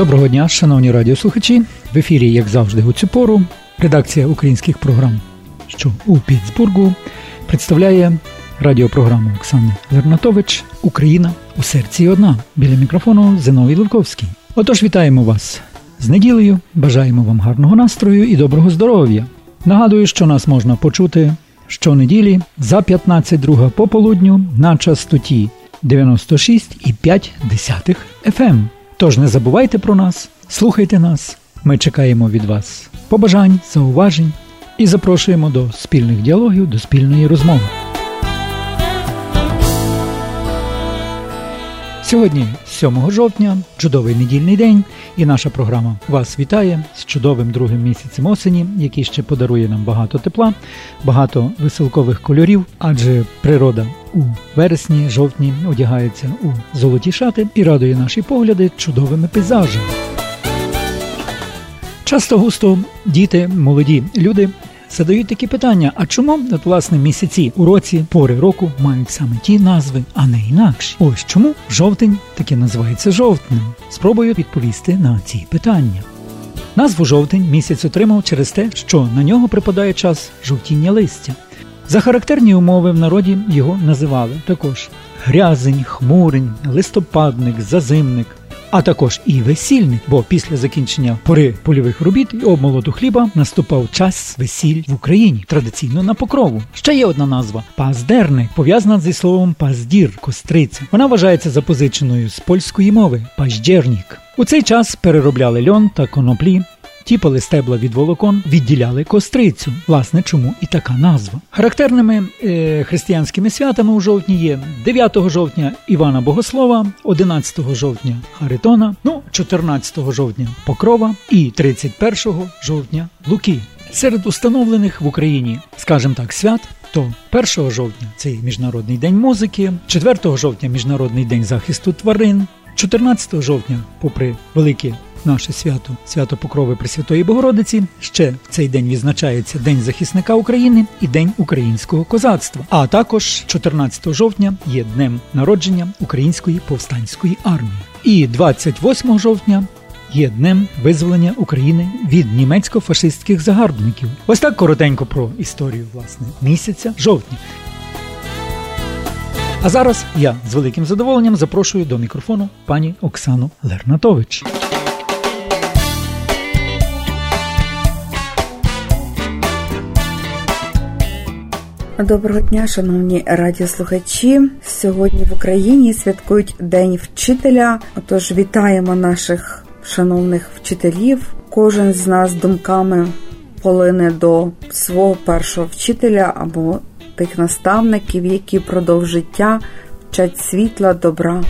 Доброго дня, шановні радіослухачі. В ефірі, як завжди, у цю пору редакція українських програм, що у Пітсбургу, представляє радіопрограму Оксани Лернатович Україна у серці одна біля мікрофону Зиновій Левковський. Отож, вітаємо вас з неділею, бажаємо вам гарного настрою і доброго здоров'я. Нагадую, що нас можна почути щонеділі за 15.2 пополудню на частоті 96,5 FM. Тож не забувайте про нас, слухайте нас. Ми чекаємо від вас побажань, зауважень і запрошуємо до спільних діалогів, до спільної розмови. Сьогодні, 7 жовтня, чудовий недільний день, і наша програма вас вітає з чудовим другим місяцем осені, який ще подарує нам багато тепла, багато веселкових кольорів, адже природа у вересні, жовтні одягається у золоті шати і радує наші погляди чудовими пейзажами. Часто густо діти, молоді люди задають такі питання: а чому от, власне місяці у році пори року мають саме ті назви, а не інакші? Ось чому жовтень таки називається жовтнем? Спробую відповісти на ці питання. Назву жовтень місяць отримав через те, що на нього припадає час жовтіння листя. За характерні умови в народі його називали також грязень, хмурень, листопадник, зазимник, а також і весільник, бо після закінчення пори польових робіт і обмолоту хліба наступав час весіль в Україні, традиційно на покрову. Ще є одна назва паздерник, пов'язана зі словом паздір, костриця. Вона вважається запозиченою з польської мови паждєрнік. У цей час переробляли льон та коноплі. Тіпали стебла від волокон, відділяли кострицю. Власне, чому і така назва. Характерними е, християнськими святами у жовтні є 9 жовтня Івана Богослова, 11 жовтня Харитона, ну 14 жовтня Покрова і 31 жовтня Луки. Серед установлених в Україні, скажімо так, свят. То 1 жовтня це Міжнародний день музики, 4 жовтня Міжнародний день захисту тварин, 14 жовтня, попри великі наше свято, свято Покрови Пресвятої Богородиці. Ще в цей день відзначається День захисника України і День українського козацтва. А також 14 жовтня є днем народження Української повстанської армії. І 28 жовтня. Є днем визволення України від німецько-фашистських загарбників. Ось так коротенько про історію власне місяця жовтня. А зараз я з великим задоволенням запрошую до мікрофону пані Оксану Лернатович. Доброго дня, шановні радіослухачі. Сьогодні в Україні святкують День вчителя. Отож, вітаємо наших шановних вчителів. Кожен з нас думками полине до свого першого вчителя або тих наставників, які продовж життя вчать світла, добра.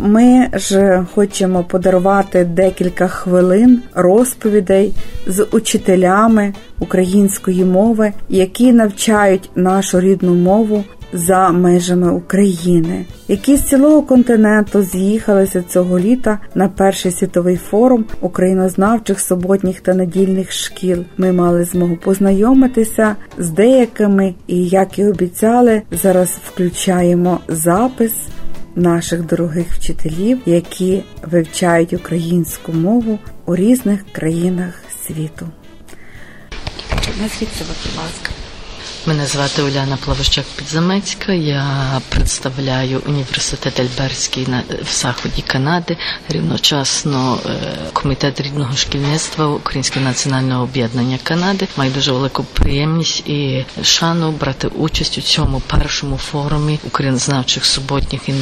Ми ж хочемо подарувати декілька хвилин розповідей з учителями української мови, які навчають нашу рідну мову за межами України, які з цілого континенту з'їхалися цього літа на перший світовий форум українознавчих суботніх та недільних шкіл. Ми мали змогу познайомитися з деякими, і як і обіцяли, зараз включаємо запис наших дорогих вчителів, які вивчають українську мову у різних країнах світу. Назвіться, будь ласка. Мене звати Уляна Плавощак Підзамецька. Я представляю університет Альберський на в заході Канади, рівночасно е, комітет рідного шкільництва Українського національного об'єднання Канади. Маю дуже велику приємність і шану брати участь у цьому першому форумі українознавчих суботніх і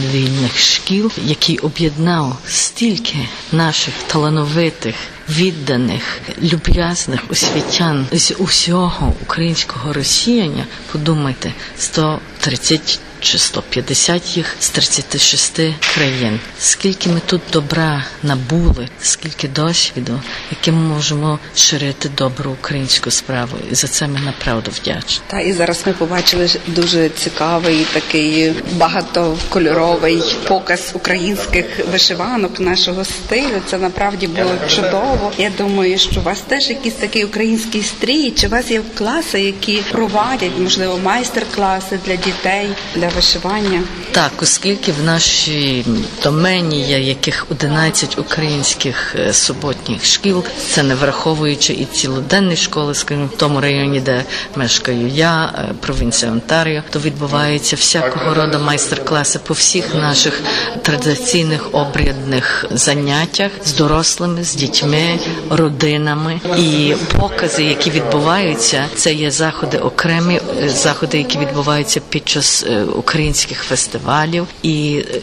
шкіл, який об'єднав стільки наших талановитих відданих, люб'язних освітян з усього українського росіяння, подумайте, 130 чи 150 їх з 36 країн. Скільки ми тут добра набули, скільки досвіду, яким ми можемо ширити добру українську справу, і за це ми направду вдячні. Та і зараз ми побачили дуже цікавий такий багатокольоровий показ українських вишиванок нашого стилю. Це направді було чудово. Я думаю, що у вас теж якийсь такий український стрій. Чи у вас є класи, які провадять можливо майстер-класи для дітей? для для вишивання. Так, оскільки в нашій домені є яких 11 українських е, суботніх шкіл, це не враховуючи і цілоденні школи, скажімо, в тому районі, де мешкаю я, е, провінція Онтаріо, то відбуваються всякого роду майстер-класи по всіх наших традиційних обрядних заняттях з дорослими, з дітьми, родинами і покази, які відбуваються, це є заходи окремі, е, заходи, які відбуваються під час українських фестивалів, і е,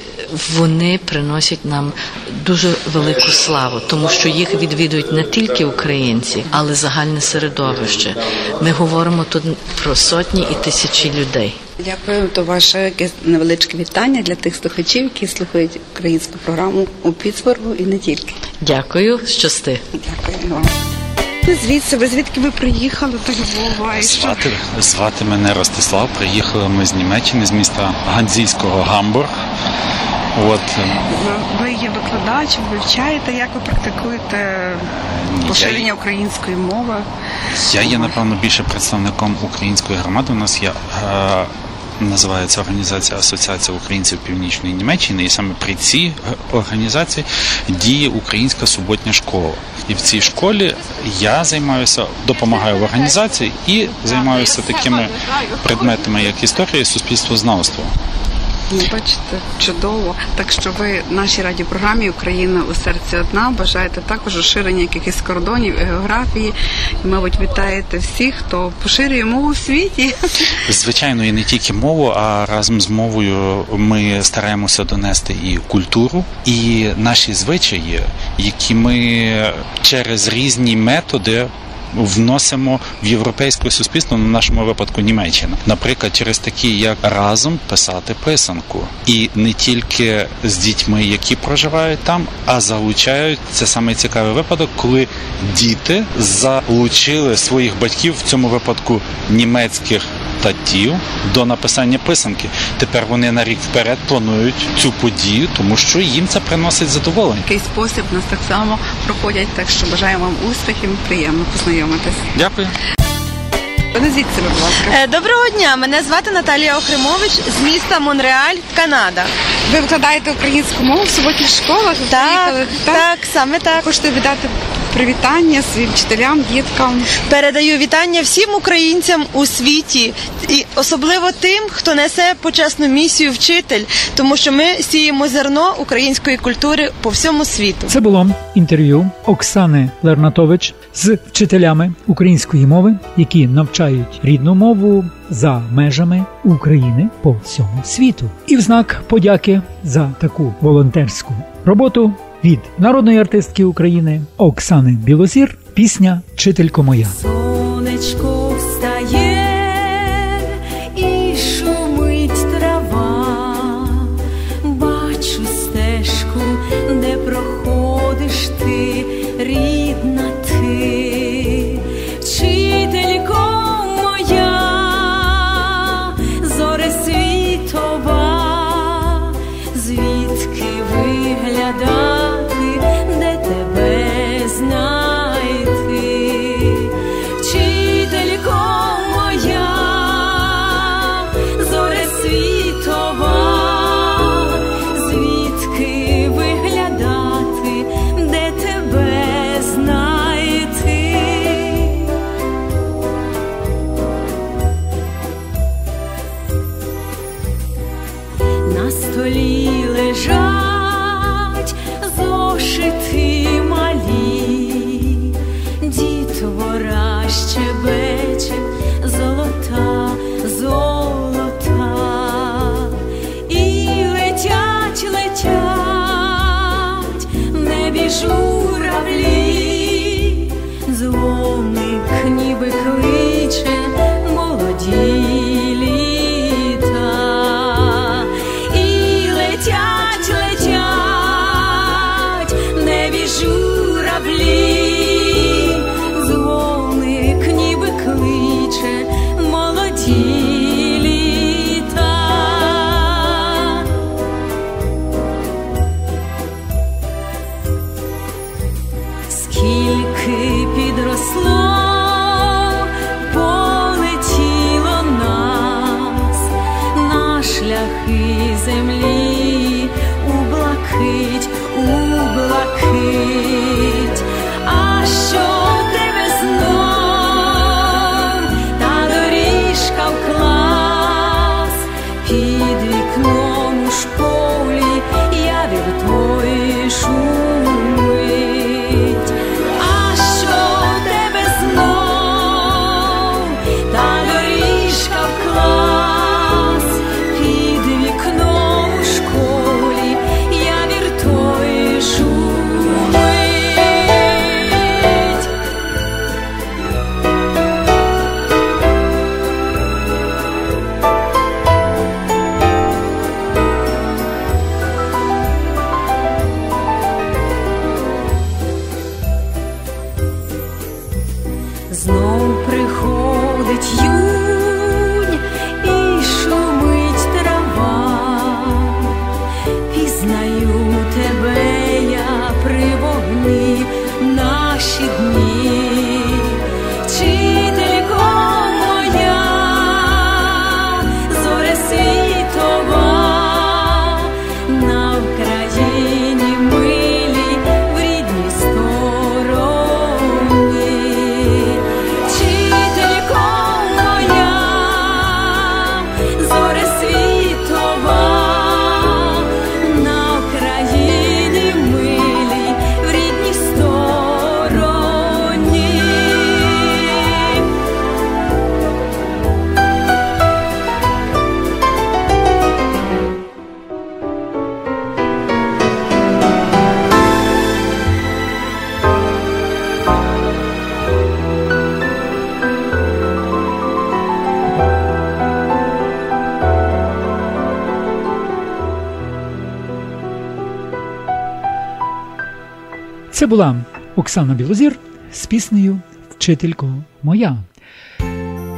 вони приносять нам дуже велику славу, тому що їх відвідують не тільки українці, але загальне середовище. Ми говоримо тут про сотні і тисячі людей. Дякую. То ваше невеличке вітання для тих слухачів, які слухають українську програму у Піцбургу і не тільки. Дякую, щасти. Дякую вам. Звідси, ви звідки ви приїхали до Львова? І що? Звати, звати мене Ростислав. Приїхали ми з Німеччини, з міста Ганзійського Гамбург. От е, Ви- Ви є викладачем, вивчаєте, як ви практикуєте поширення української мови? я є напевно більше представником української громади. У нас є е, називається організація Асоціація українців Північної Німеччини, і саме при цій організації діє українська суботня школа. І в цій школі я займаюся, допомагаю в організації і займаюся такими предметами, як історія і суспільствознавство. Бачите, чудово. Так що ви нашій радіопрограмі Україна у серці одна бажаєте також розширення якихось кордонів географії. І, мабуть, вітаєте всіх, хто поширює мову в світі. Звичайно, і не тільки мову, а разом з мовою ми стараємося донести і культуру, і наші звичаї, які ми через різні методи. Вносимо в європейське суспільство, на нашому випадку Німеччина, наприклад, через такі, як разом писати писанку, і не тільки з дітьми, які проживають там, а залучають. Це саме цікавий випадок, коли діти залучили своїх батьків в цьому випадку німецьких татів до написання писанки. Тепер вони на рік вперед планують цю подію, тому що їм це приносить задоволення. Такий спосіб у нас так само проходять. Так що бажаю вам успіхів, приємно познайомитись. Дякую. Назвіть себе, будь ласка. Е, Доброго дня, мене звати Наталія Охримович з міста Монреаль, Канада. Ви викладаєте українську мову в суботніх школах? Ви Так, так, саме так. Хочете віддати привітання своїм вчителям, діткам. Передаю вітання всім українцям у світі, і особливо тим, хто несе почесну місію вчитель, тому що ми сіємо зерно української культури по всьому світу. Це було інтерв'ю Оксани Лернатович з вчителями української мови, які навчають рідну мову за межами України по всьому світу. І в знак подяки за таку волонтерську роботу від народної артистки України Оксани Білозір пісня Вчителько моя. Сонечко встає і шумить трава, бачу стежку, де проходиш ти, рідна ти, вчителько моя, зоре світова, звідки тебе знайти, вчителько моя, зоре світова, звідки виглядати, де тебе знайти. На столі лежать зошити be Знов Це була Оксана Білозір з піснею Вчителько моя.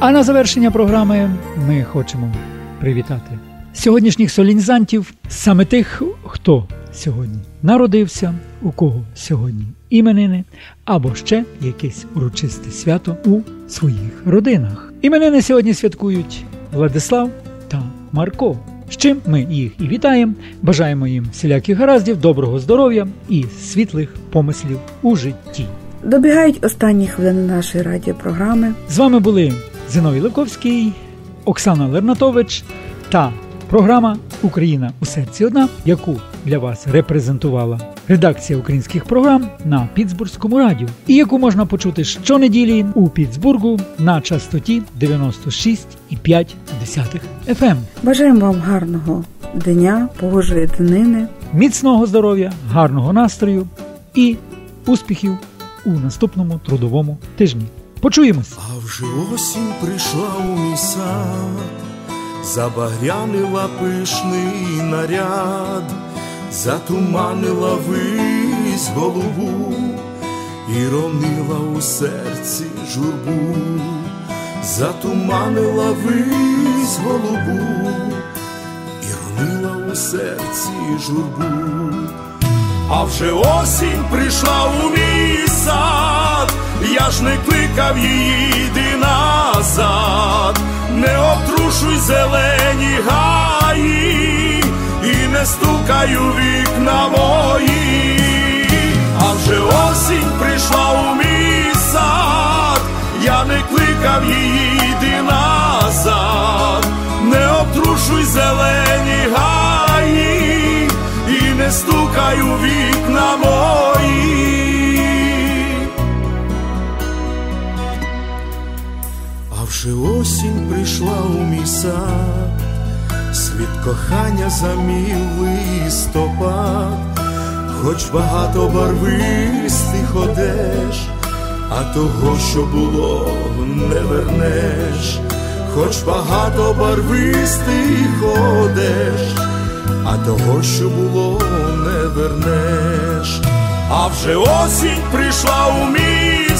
А на завершення програми ми хочемо привітати сьогоднішніх солінізантів, саме тих, хто сьогодні народився, у кого сьогодні іменини, або ще якесь урочисте свято у своїх родинах. Іменини сьогодні святкують Владислав та Марко. З чим ми їх і вітаємо, бажаємо їм всіляких гараздів, доброго здоров'я і світлих помислів у житті. Добігають останні хвилини нашої радіопрограми. З вами були Зиновій Левковський, Оксана Лернатович та програма Україна у серці одна, яку для вас репрезентувала редакція українських програм на Пітсбурзькому радіо, і яку можна почути щонеділі у Пітсбургу на частоті 96,5 FM. Бажаємо вам гарного дня, Божої днини. Міцного здоров'я, гарного настрою і успіхів у наступному трудовому тижні. Почуємось! А вже осінь прийшла у мій сад, забагрянила пишний наряд, затуманила вись голубу і ронила у серці журбу, затуманила вись голубу і ронила у серці журбу. А вже осінь прийшла у мій сад, я ж не кликав її, йди назад, не обтрушуй не стукаю вікна мої, а вже осінь прийшла у мій сад, я не кликав її, йди назад, не обтрушуй зелені гаї і не стукай у вікна мої. А вже осінь прийшла у мій сад, світ кохання замів листопад, хоч багато барвистих одеж, а того, що було, не вернеш, хоч багато барвистих одеж а того, що було, не вернеш. А вже осінь прийшла у мій